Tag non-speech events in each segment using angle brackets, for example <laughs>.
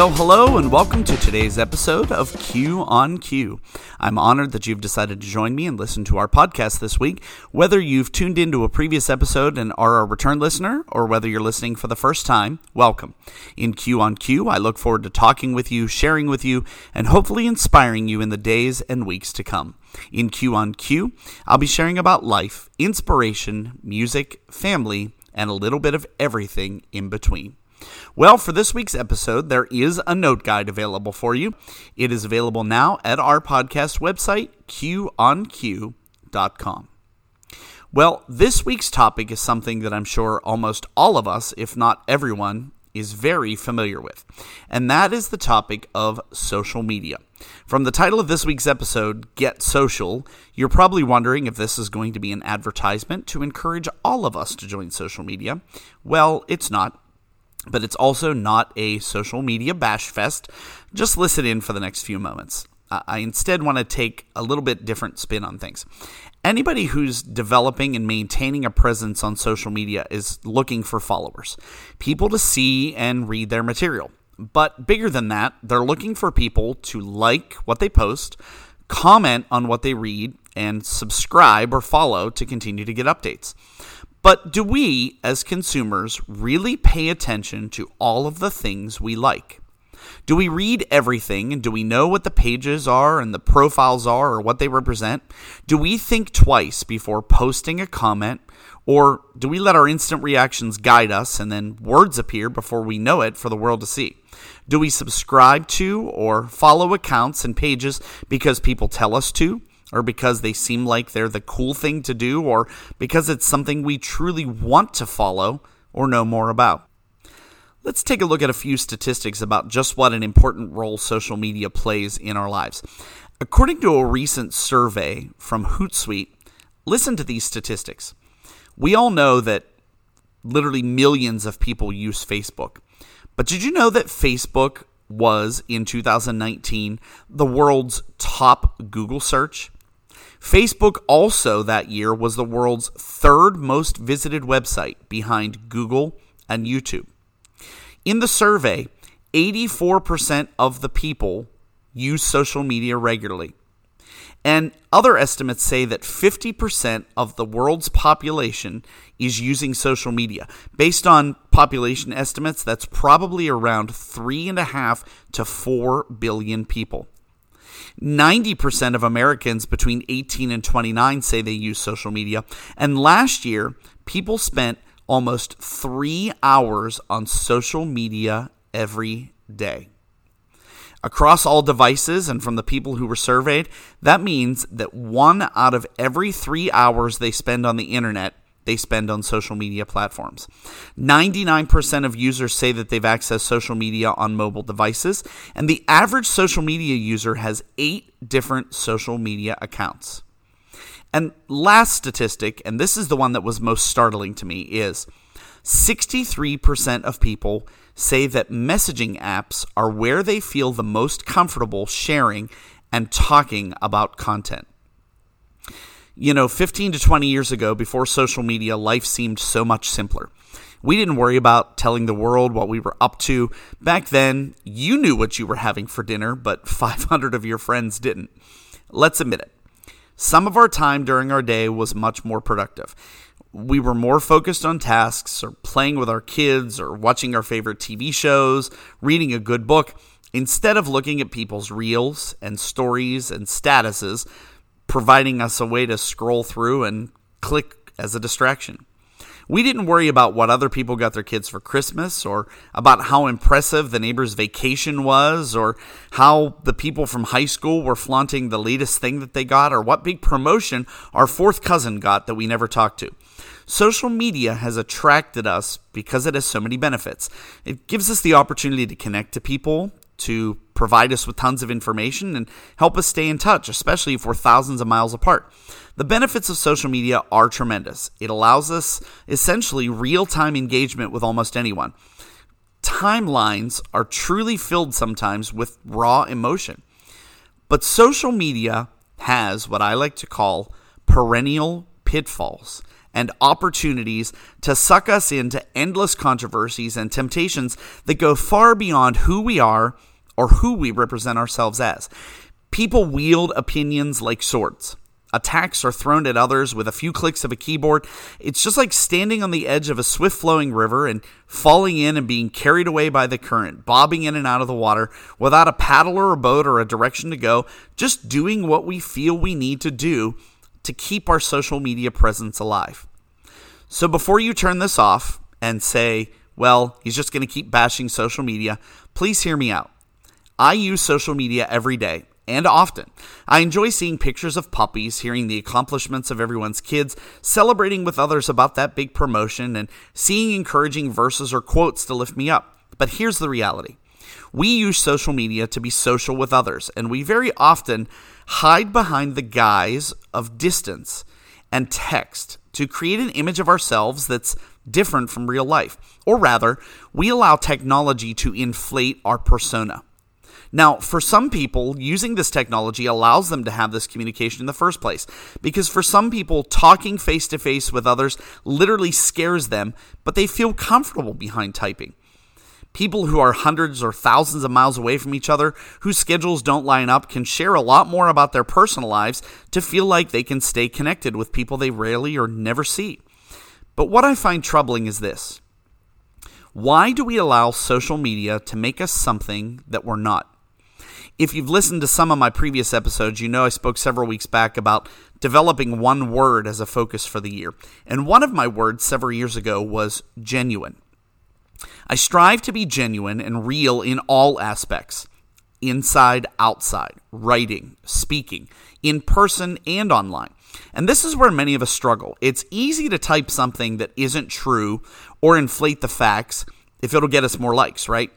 Well, hello and welcome to today's episode of Q on Q. I'm honored that you've decided to join me and listen to our podcast this week. Whether you've tuned into a previous episode and are a return listener, or whether you're listening for the first time, welcome. In Q on Q, I look forward to talking with you, sharing with you, and hopefully inspiring you in the days and weeks to come. In Q on Q, I'll be sharing about life, inspiration, music, family, and a little bit of everything in between. Well, for this week's episode, there is a note guide available for you. It is available now at our podcast website, qonq.com. Well, this week's topic is something that I'm sure almost all of us, if not everyone, is very familiar with, and that is the topic of social media. From the title of this week's episode, Get Social, you're probably wondering if this is going to be an advertisement to encourage all of us to join social media. Well, it's not but it's also not a social media bash fest. Just listen in for the next few moments. I instead want to take a little bit different spin on things. Anybody who's developing and maintaining a presence on social media is looking for followers, people to see and read their material. But bigger than that, they're looking for people to like what they post, comment on what they read, and subscribe or follow to continue to get updates. But do we, as consumers, really pay attention to all of the things we like? Do we read everything and do we know what the pages are and the profiles are or what they represent? Do we think twice before posting a comment or do we let our instant reactions guide us and then words appear before we know it for the world to see? Do we subscribe to or follow accounts and pages because people tell us to? Or because they seem like they're the cool thing to do, or because it's something we truly want to follow or know more about. Let's take a look at a few statistics about just what an important role social media plays in our lives. According to a recent survey from Hootsuite, listen to these statistics. We all know that literally millions of people use Facebook. But did you know that Facebook was in 2019 the world's top Google search? Facebook also that year was the world's third most visited website behind Google and YouTube. In the survey, 84% of the people use social media regularly. And other estimates say that 50% of the world's population is using social media. Based on population estimates, that's probably around 3.5 to 4 billion people. 90% of Americans between 18 and 29 say they use social media. And last year, people spent almost three hours on social media every day. Across all devices and from the people who were surveyed, that means that one out of every three hours they spend on the internet they spend on social media platforms. 99% of users say that they've accessed social media on mobile devices, and the average social media user has eight different social media accounts. And last statistic, and this is the one that was most startling to me, is 63% of people say that messaging apps are where they feel the most comfortable sharing and talking about content you know, 15 to 20 years ago, before social media, life seemed so much simpler. We didn't worry about telling the world what we were up to. Back then, you knew what you were having for dinner, but <laughs> 500 of your friends didn't. Let's admit it. Some of our time during our day was much more productive. We were more focused on tasks or playing with our kids or watching our favorite TV shows, reading a good book, instead of looking at people's reels and stories and statuses providing us a way to scroll through and click as a distraction. We didn't worry about what other people got their kids for Christmas or about how impressive the neighbor's vacation was or how the people from high school were flaunting the latest thing that they got or what big promotion our fourth cousin got that we never talked to. Social media has attracted us because it has so many benefits. It gives us the opportunity to connect to people, to provide us with tons of information and help us stay in touch, especially if we're thousands of miles apart. The benefits of social media are tremendous. It allows us essentially real time engagement with almost anyone. Timelines are truly filled sometimes with raw emotion. But social media has what I like to call perennial pitfalls. and opportunities to suck us into endless controversies and temptations that go far beyond who we are or who we represent ourselves as. People wield opinions like swords. Attacks are thrown at others with a few clicks of a keyboard. It's just like standing on the edge of a swift flowing river and falling in and being carried away by the current, bobbing in and out of the water without a paddle or a boat or a direction to go, just doing what we feel we need to do to keep our social media presence alive. So before you turn this off and say, well, he's just going to keep bashing social media, please hear me out. I use social media every day and often. I enjoy seeing pictures of puppies, hearing the accomplishments of everyone's kids, celebrating with others about that big promotion, and seeing encouraging verses or quotes to lift me up. But here's the reality we use social media to be social with others, and we very often hide behind the guise of distance and text to create an image of ourselves that's different from real life. Or rather, we allow technology to inflate our persona. Now, for some people, using this technology allows them to have this communication in the first place. Because for some people, talking face to face with others literally scares them, but they feel comfortable behind typing. People who are hundreds or thousands of miles away from each other, whose schedules don't line up, can share a lot more about their personal lives to feel like they can stay connected with people they rarely or never see. But what I find troubling is this why do we allow social media to make us something that we're not? If you've listened to some of my previous episodes, you know I spoke several weeks back about developing one word as a focus for the year. And one of my words several years ago was genuine. I strive to be genuine and real in all aspects inside, outside, writing, speaking, in person, and online. And this is where many of us struggle. It's easy to type something that isn't true or inflate the facts if it'll get us more likes, right?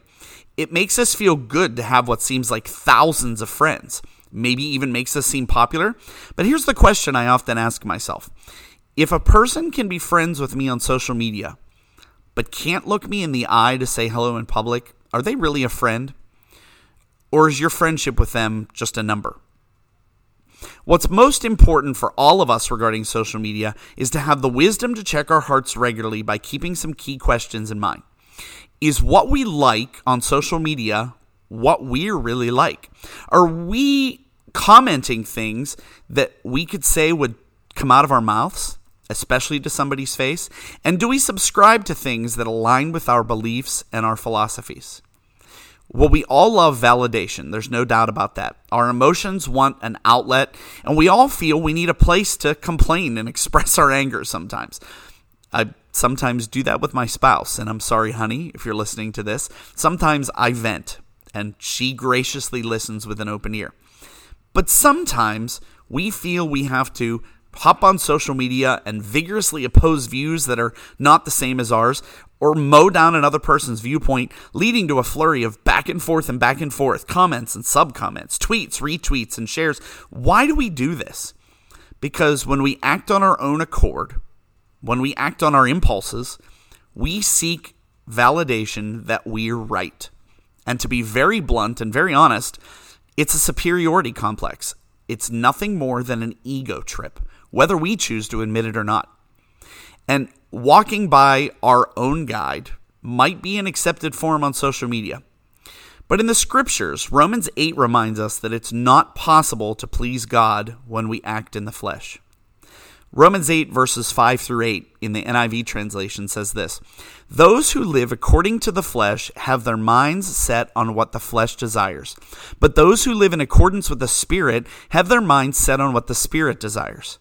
It makes us feel good to have what seems like thousands of friends. Maybe even makes us seem popular. But here's the question I often ask myself If a person can be friends with me on social media, but can't look me in the eye to say hello in public, are they really a friend? Or is your friendship with them just a number? What's most important for all of us regarding social media is to have the wisdom to check our hearts regularly by keeping some key questions in mind is what we like on social media what we're really like? Are we commenting things that we could say would come out of our mouths, especially to somebody's face? And do we subscribe to things that align with our beliefs and our philosophies? Well, we all love validation. There's no doubt about that. Our emotions want an outlet, and we all feel we need a place to complain and <laughs> express our anger sometimes. I sometimes do that with my spouse, and I'm sorry, honey, if you're listening to this. Sometimes I vent, and she graciously listens with an open ear. But sometimes we feel we have to hop on social media and vigorously oppose views that are not the same as ours, or mow down another person's viewpoint, leading to a flurry of back and forth and back and forth, comments and sub comments, tweets, retweets, and shares. Why do we do this? Because when we act on our own accord, when we act on our impulses, we seek validation that we're right. And to be very blunt and very honest, it's a superiority complex. It's nothing more than an ego trip, whether we choose to admit it or not. And walking by our own guide might be an accepted form on social media. But in the scriptures, Romans 8 reminds us that it's not possible to please God when we act in the flesh. Romans 8, verses 5 through 8 in the NIV translation says this Those who live according to the flesh have their minds set on what the flesh desires, but those who live in accordance with the Spirit have their minds set on what the Spirit desires.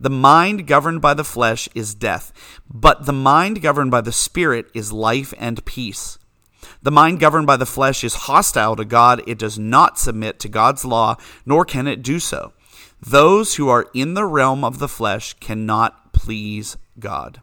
The mind governed by the flesh is death, but the mind governed by the Spirit is life and peace. The mind governed by the flesh is hostile to God. It does not submit to God's law, nor can it do so. Those who are in the realm of the flesh cannot please God.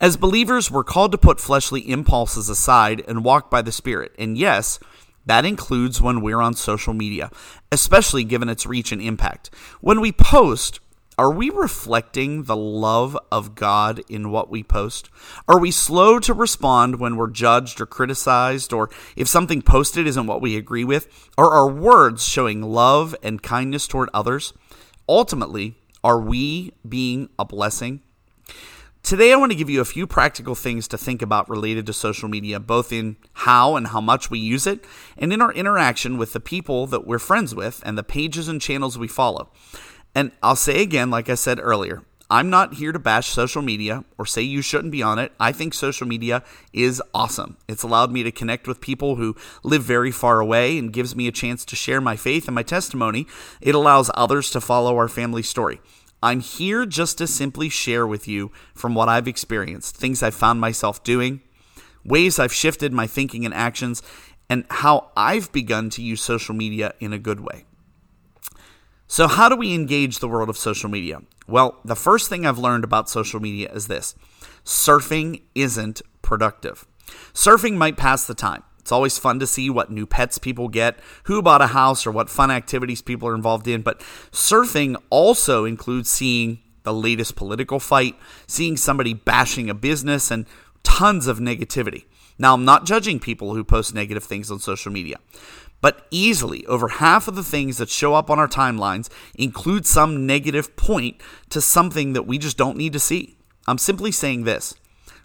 As believers, we're called to put fleshly impulses aside and walk by the Spirit. And yes, that includes when we're on social media, especially given its reach and impact. When we post, are we reflecting the love of God in what we post? Are we slow to respond when we're judged or criticized, or if something posted isn't what we agree with? Are our words showing love and kindness toward others? Ultimately, are we being a blessing Today, I want to give you a few practical things to think about related to social media, both in how and how much we use it, and in our interaction with the people that we're friends with and the pages and channels we follow. And I'll say again, like I said earlier, I'm not here to bash social media or say you shouldn't be on it. I think social media is awesome. It's allowed me to connect with people who live very far away and gives me a chance to share my faith and my testimony. It allows others to follow our family story. I'm here just to simply share with you from what I've experienced, things I've found myself doing, ways I've shifted my thinking and actions, and how I've begun to use social media in a good way. So, how do we engage the world of social media? Well, the first thing I've learned about social media is this surfing isn't productive. Surfing might pass the time. It's always fun to see what new pets people get, who bought a house, or what fun activities people are involved in. But surfing also includes seeing the latest political fight, seeing somebody bashing a business, and tons of negativity. Now, I'm not judging people who post negative things on social media, but easily over half of the things that show up on our timelines include some negative point to something that we just don't need to see. I'm simply saying this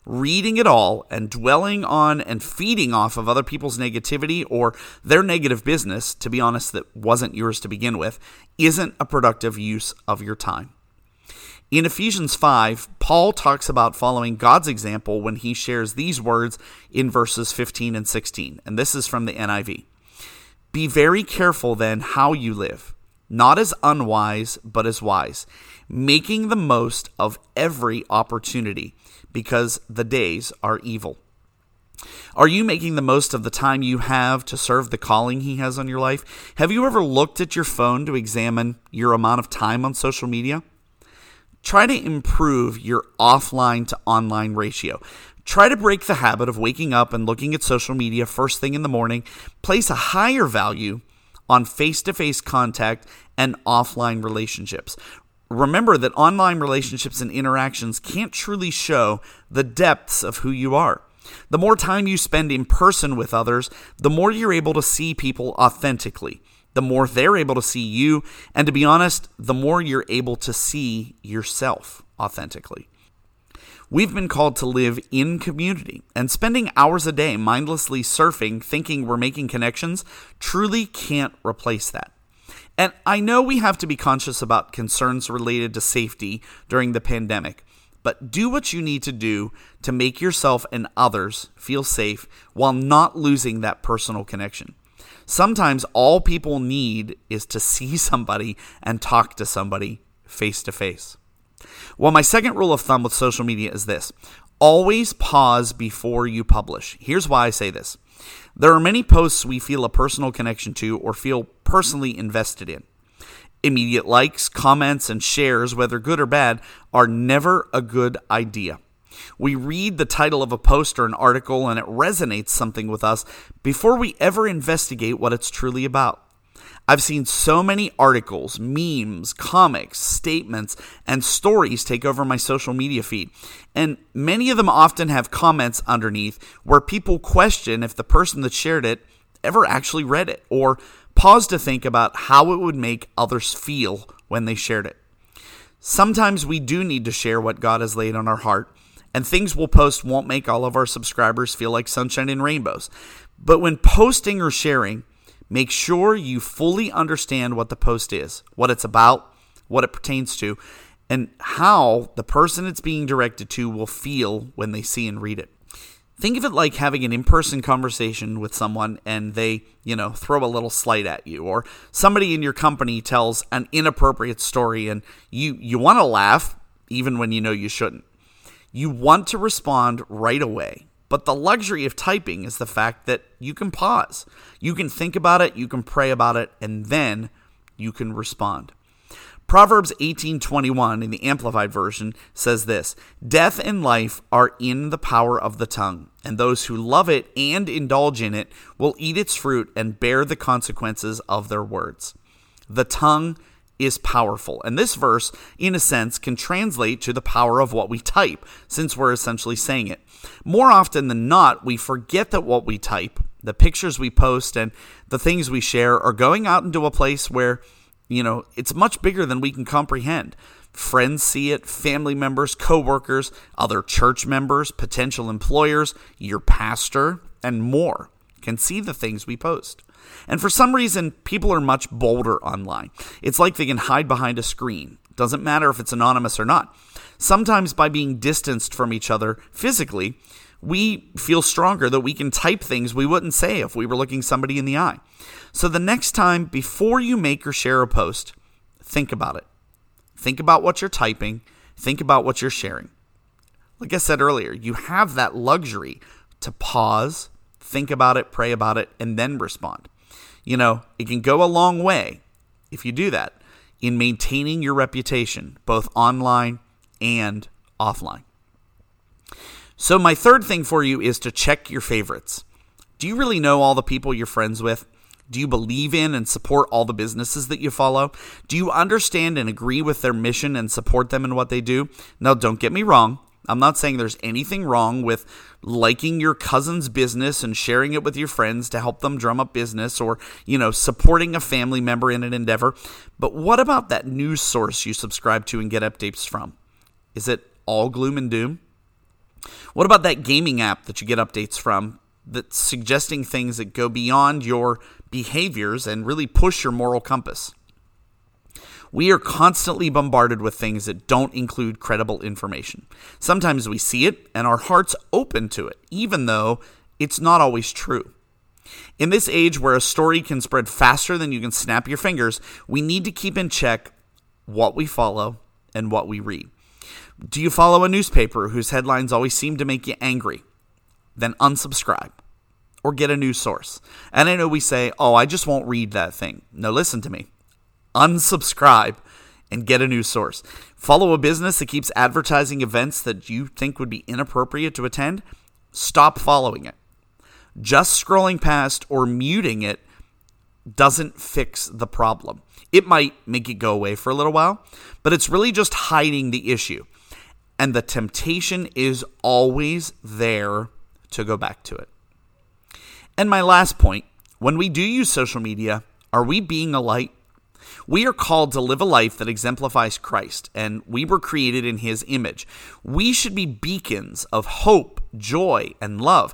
reading it all and dwelling on and feeding off of other people's negativity or their negative business, to be honest, that wasn't yours to begin with, isn't a productive use of your time. In Ephesians 5, Paul talks about following God's example when he shares these words in verses 15 and 16. And this is from the NIV. Be very careful then how you live, not as unwise, but as wise, making the most of every opportunity because the days are evil. Are you making the most of the time you have to serve the calling He has on your life? Have you ever looked at your phone to examine your amount of time on social media? Try to improve your offline to online ratio. Try to break the habit of waking up and looking at social media first thing in the morning. Place a higher value on face to face contact and offline relationships remember that online relationships and interactions can't truly show the depths of who you are. The more time you spend in person with others, the more you're able to see people authentically. The more they're able to see you, and to be honest, the more you're able to see yourself authentically. We've been called to live in community, and spending hours a day mindlessly surfing, thinking we're making connections, truly can't replace that. And I know we have to be conscious about concerns related to safety during the pandemic, but do what you need to do to make yourself and others feel safe while not losing that personal connection. Sometimes all people need is to <laughs> see somebody and talk to somebody face to face. Well, my second rule of thumb with social media is this always pause before you publish. Here's why I say this there are many posts we feel a personal connection to or feel personally invested in. Immediate likes, comments, and shares, whether good or bad, are never a good idea. We read the title of a post or an article and it resonates something with us before we ever investigate what it's truly about. I've seen so many articles, memes, comics, statements, and stories take over my social media feed. And many of them often have comments underneath where people question if the person that shared it ever actually read it or pause to think about how it would make others feel when they shared it. Sometimes we do need to share what God has laid on our heart, and things we'll post won't make all of our subscribers feel like sunshine and rainbows. But when posting or sharing, Make sure you fully understand what the post is, what it's about, what it pertains to, and how the person it's being directed to will feel when they see and read it. Think of it like having an in person conversation with someone and they, you know, throw a little slight at you, or somebody in your company tells an inappropriate story and you, you want to laugh even when you know you shouldn't. You want to respond right away but the luxury of typing is the fact that you can pause. You can think about it, you can pray about it, and then you can respond. Proverbs 18:21 in the amplified version says this: Death and life are in the power of the tongue, and those who love it and indulge in it will eat its fruit and bear the consequences of their words. The tongue is powerful. And this verse, in a sense, can translate to the power of what we type, since we're essentially saying it. More often than not, we forget that what we type, the pictures we post, and the things we share are going out into a place where, you know, it's much bigger than we can comprehend. Friends see it, family members, coworkers, other church members, potential employers, your pastor, and more can see the things we post. And for some reason, people are much bolder online. It's like they can hide behind a screen. Doesn't matter if it's anonymous or not. Sometimes by being distanced from each other physically, we feel stronger that we can type things we wouldn't say if we were looking somebody in the eye. So the next time, before you make or share a post, think about it. Think about what you're typing, think about what you're sharing. Like I said earlier, you have that luxury to pause, think about it, pray about it, and then respond. You know, it can go a long way if you do that in maintaining your reputation, both online and offline. So, my third thing for you is to check your favorites. Do you really know all the people you're friends with? Do you believe in and support all the businesses that you follow? Do you understand and agree with their mission and support them in what they do? Now, don't get me wrong. I'm not saying there's anything wrong with liking your cousin's business and sharing it with your friends to help them drum up business or, you know, supporting a family member in an endeavor. But what about that news source you subscribe to and get updates from? Is it all gloom and doom? What about that gaming app that you get updates from that's suggesting things that go beyond your behaviors and really push your moral compass? We are constantly bombarded with things that don't include credible information. Sometimes we see it and our heart's open to it, even though it's not always true. In this age where a story can spread faster than you can snap your fingers, we need to keep in check what we follow and what we read. Do you follow a newspaper whose headlines always seem to make you angry? Then unsubscribe or get a new source. And I know we say, oh, I just won't read that thing. No, listen to me unsubscribe and get a new source. Follow a business that keeps advertising events that you think would be inappropriate to attend. Stop following it. Just scrolling past or muting it doesn't fix the problem. It might make it go away for a little while, but it's really just hiding the issue. And the temptation is always there to go back to it. And my last point when we do use social media, are we being a light? We are called to live a life that exemplifies Christ, and we were created in his image. We should be beacons of hope, joy, and love.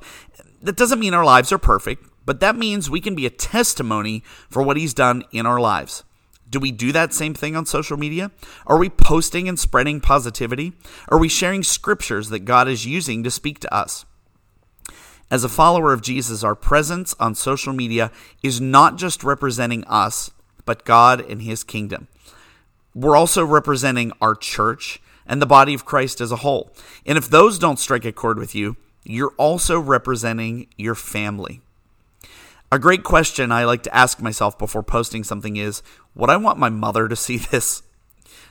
That doesn't mean our lives are perfect, but that means we can be a testimony for what he's done in our lives. Do we do that same thing on social media? Are we posting and spreading positivity? Are we sharing scriptures that God is using to speak to us? As a follower of Jesus, our presence on social media is not just representing us, but God and his kingdom. We're also representing our church and the body of Christ as a whole. And if those don't strike a chord with you, you're also representing your family. A great question I like to ask myself before posting something is Would I want my mother to see <laughs> this?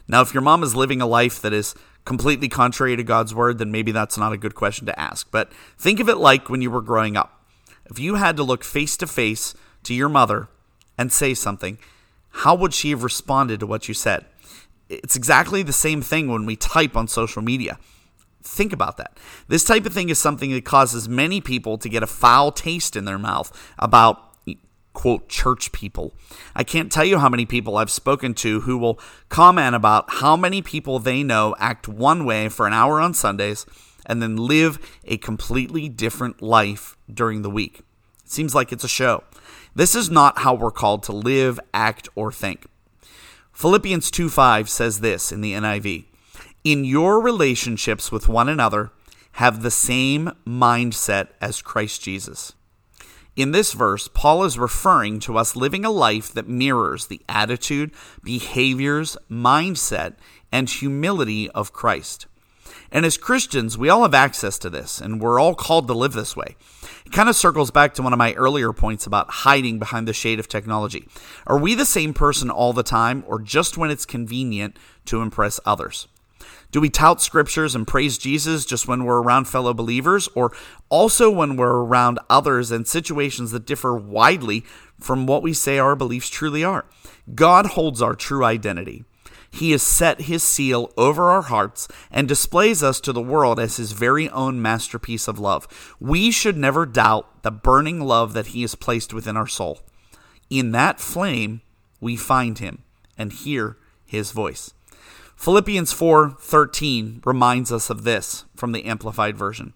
Now, if your mom is living a life that is completely contrary to God's word, then maybe that's not a good question to ask. But think of it like when you were growing up. If you had to look face to face to your mother and say something, how would she have responded to what you said? It's exactly the same thing when we type on social media. Think about that. This type of thing is something that causes many people to get a foul taste in their mouth about quote church people. I can't tell you how many people I've spoken to who will comment about how many people they know act one way for an hour on Sundays and then live a completely different life during the week. It seems like it's a show. This is not how we're called to live, act, or think. Philippians 2 5 says this in the NIV In your relationships with one another, have the same mindset as Christ Jesus. In this verse, Paul is referring to us living a life that mirrors the attitude, behaviors, mindset, and humility of Christ. And as Christians, we all have access to this, and we're all called to live this way. It kind of circles back to one of my earlier points about hiding behind the shade of technology. Are we the same person all the time, or just when it's convenient to impress others? Do we tout scriptures and praise Jesus just when we're around fellow believers, or also when we're around others in situations that differ widely from what we say our beliefs truly are? God holds our true identity. He has set his seal over our hearts and displays us to the world as his very own masterpiece of love. We should never doubt the burning love that he has placed within our soul. In that flame, we find him and hear his voice. Philippians 4:13 reminds us of this from the amplified version.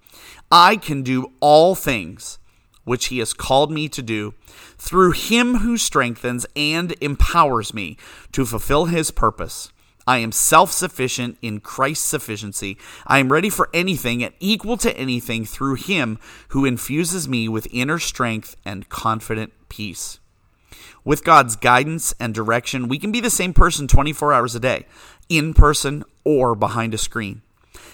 I can do all things which he has called me to do through him who strengthens and empowers me to fulfill his purpose. I am self sufficient in Christ's sufficiency. I am ready for anything and equal to anything through Him who infuses me with inner strength and confident peace. With God's guidance and direction, we can be the same person 24 hours a day, in person or behind a screen.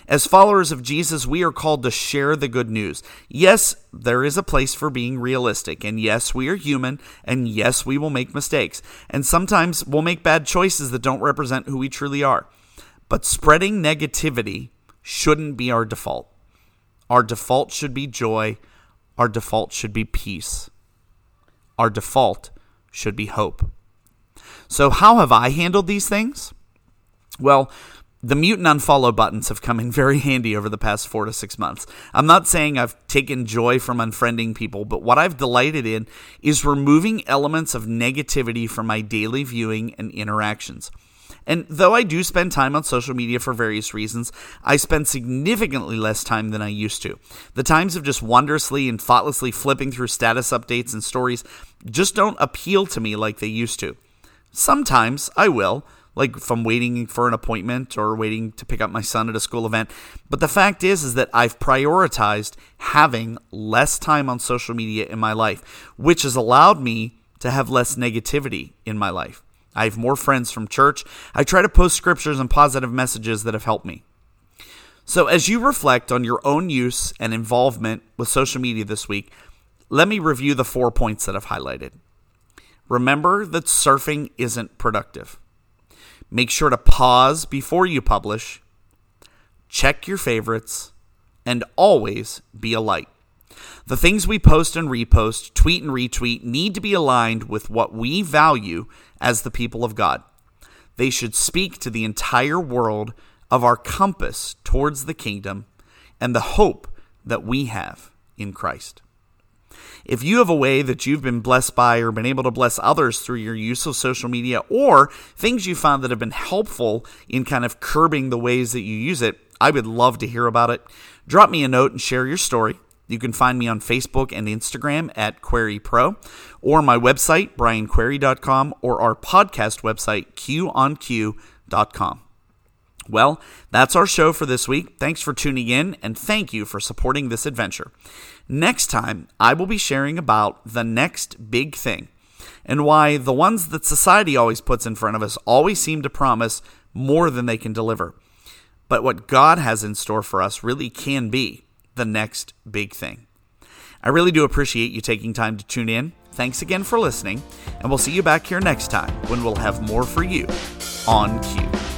As followers of Jesus, we are called to share the good news. Yes, there is a place for being realistic, and yes, we are human, and yes, we will make mistakes, and sometimes we'll make bad choices that don't represent who we truly are. But spreading negativity shouldn't be our default. Our default should be joy, our default should be peace, our default should be hope. So, how have I handled these things? Well, the mute and unfollow buttons have come in very handy over the past four to six months. I'm not saying I've taken joy from unfriending people, but what I've delighted in is removing elements of negativity from my daily viewing and interactions. And though I do spend time on social media for various reasons, I spend significantly less time than I used to. The times of just wondrously and thoughtlessly flipping through status updates and stories just don't appeal to me like they used to. Sometimes I will like from waiting for an appointment or waiting to pick up my son at a school event. But the fact is is that I've prioritized having less time on social media in my life, which has allowed me to have less negativity in my life. I have more friends from church. I try to post scriptures and positive messages that have helped me. So, as you reflect on your own use and involvement with social media this week, let me review the four points that I've highlighted. Remember that surfing isn't productive. Make sure to pause before you publish, check your favorites, and always be a light. The things we post and repost, tweet and retweet need to be aligned with what we value as the people of God. They should speak to the entire world of our compass towards the kingdom and the hope that we have in Christ. If you have a way that you've been blessed by or been able to bless others through your use of social media or things you found that have been helpful in kind of curbing the ways that you use it, I would love to hear about it. Drop me a note and share your story. You can find me on Facebook and Instagram at Query Pro, or my website, brianquery.com, or our podcast website, qonq.com. Well, that's our show for this week. Thanks for tuning in, and thank you for supporting this adventure. Next time, I will be sharing about the next big thing and why the ones that society always puts in front of us always seem to promise more than they can deliver. But what God has in store for us really can be the next big thing. I really do appreciate you taking time to tune in. Thanks again for listening, and we'll see you back here next time when we'll have more for you on Q.